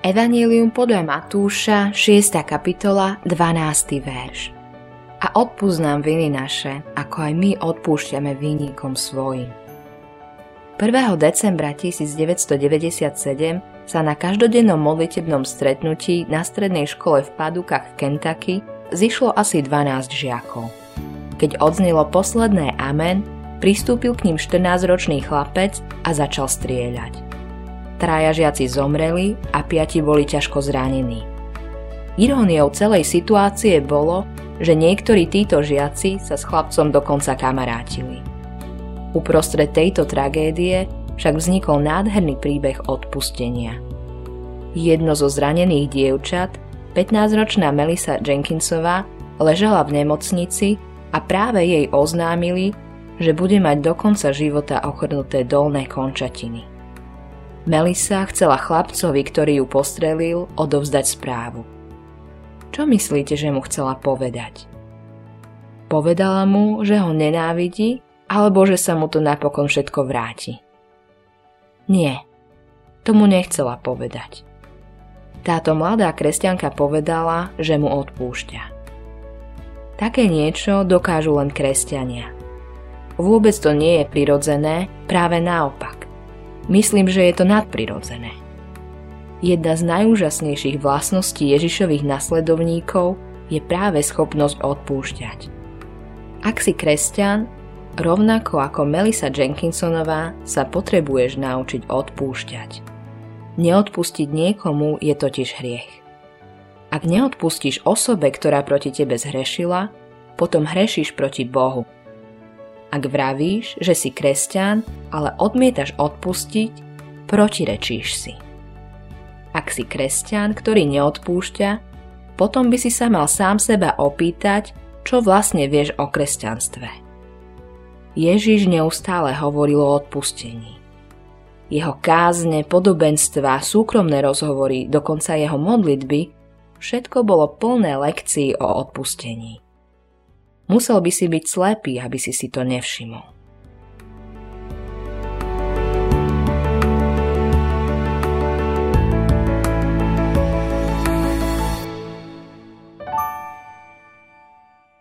Evangelium podľa Matúša, 6. kapitola, 12. verš. A odpúsť viny naše, ako aj my odpúšťame vinníkom svojim. 1. decembra 1997 sa na každodennom modlitebnom stretnutí na strednej škole v Padukách v Kentucky zišlo asi 12 žiakov. Keď odznelo posledné amen, pristúpil k ním 14-ročný chlapec a začal strieľať. Traja žiaci zomreli a piati boli ťažko zranení. Iróniou celej situácie bolo, že niektorí títo žiaci sa s chlapcom dokonca kamarátili. Uprostred tejto tragédie však vznikol nádherný príbeh odpustenia. Jedno zo zranených dievčat, 15-ročná Melissa Jenkinsová, ležala v nemocnici a práve jej oznámili, že bude mať do konca života ochrnuté dolné končatiny. Melisa chcela chlapcovi, ktorý ju postrelil, odovzdať správu. Čo myslíte, že mu chcela povedať? Povedala mu, že ho nenávidí, alebo že sa mu to napokon všetko vráti. Nie, tomu nechcela povedať. Táto mladá kresťanka povedala, že mu odpúšťa. Také niečo dokážu len kresťania. Vôbec to nie je prirodzené, práve naopak. Myslím, že je to nadprirodzené. Jedna z najúžasnejších vlastností Ježišových nasledovníkov je práve schopnosť odpúšťať. Ak si kresťan, rovnako ako Melissa Jenkinsonová sa potrebuješ naučiť odpúšťať. Neodpustiť niekomu je totiž hriech. Ak neodpustíš osobe, ktorá proti tebe zhrešila, potom hrešíš proti Bohu – ak vravíš, že si kresťan, ale odmietaš odpustiť, protirečíš si. Ak si kresťan, ktorý neodpúšťa, potom by si sa mal sám seba opýtať, čo vlastne vieš o kresťanstve. Ježiš neustále hovoril o odpustení. Jeho kázne, podobenstva, súkromné rozhovory, dokonca jeho modlitby, všetko bolo plné lekcií o odpustení. Musel by si byť slepý, aby si si to nevšimol.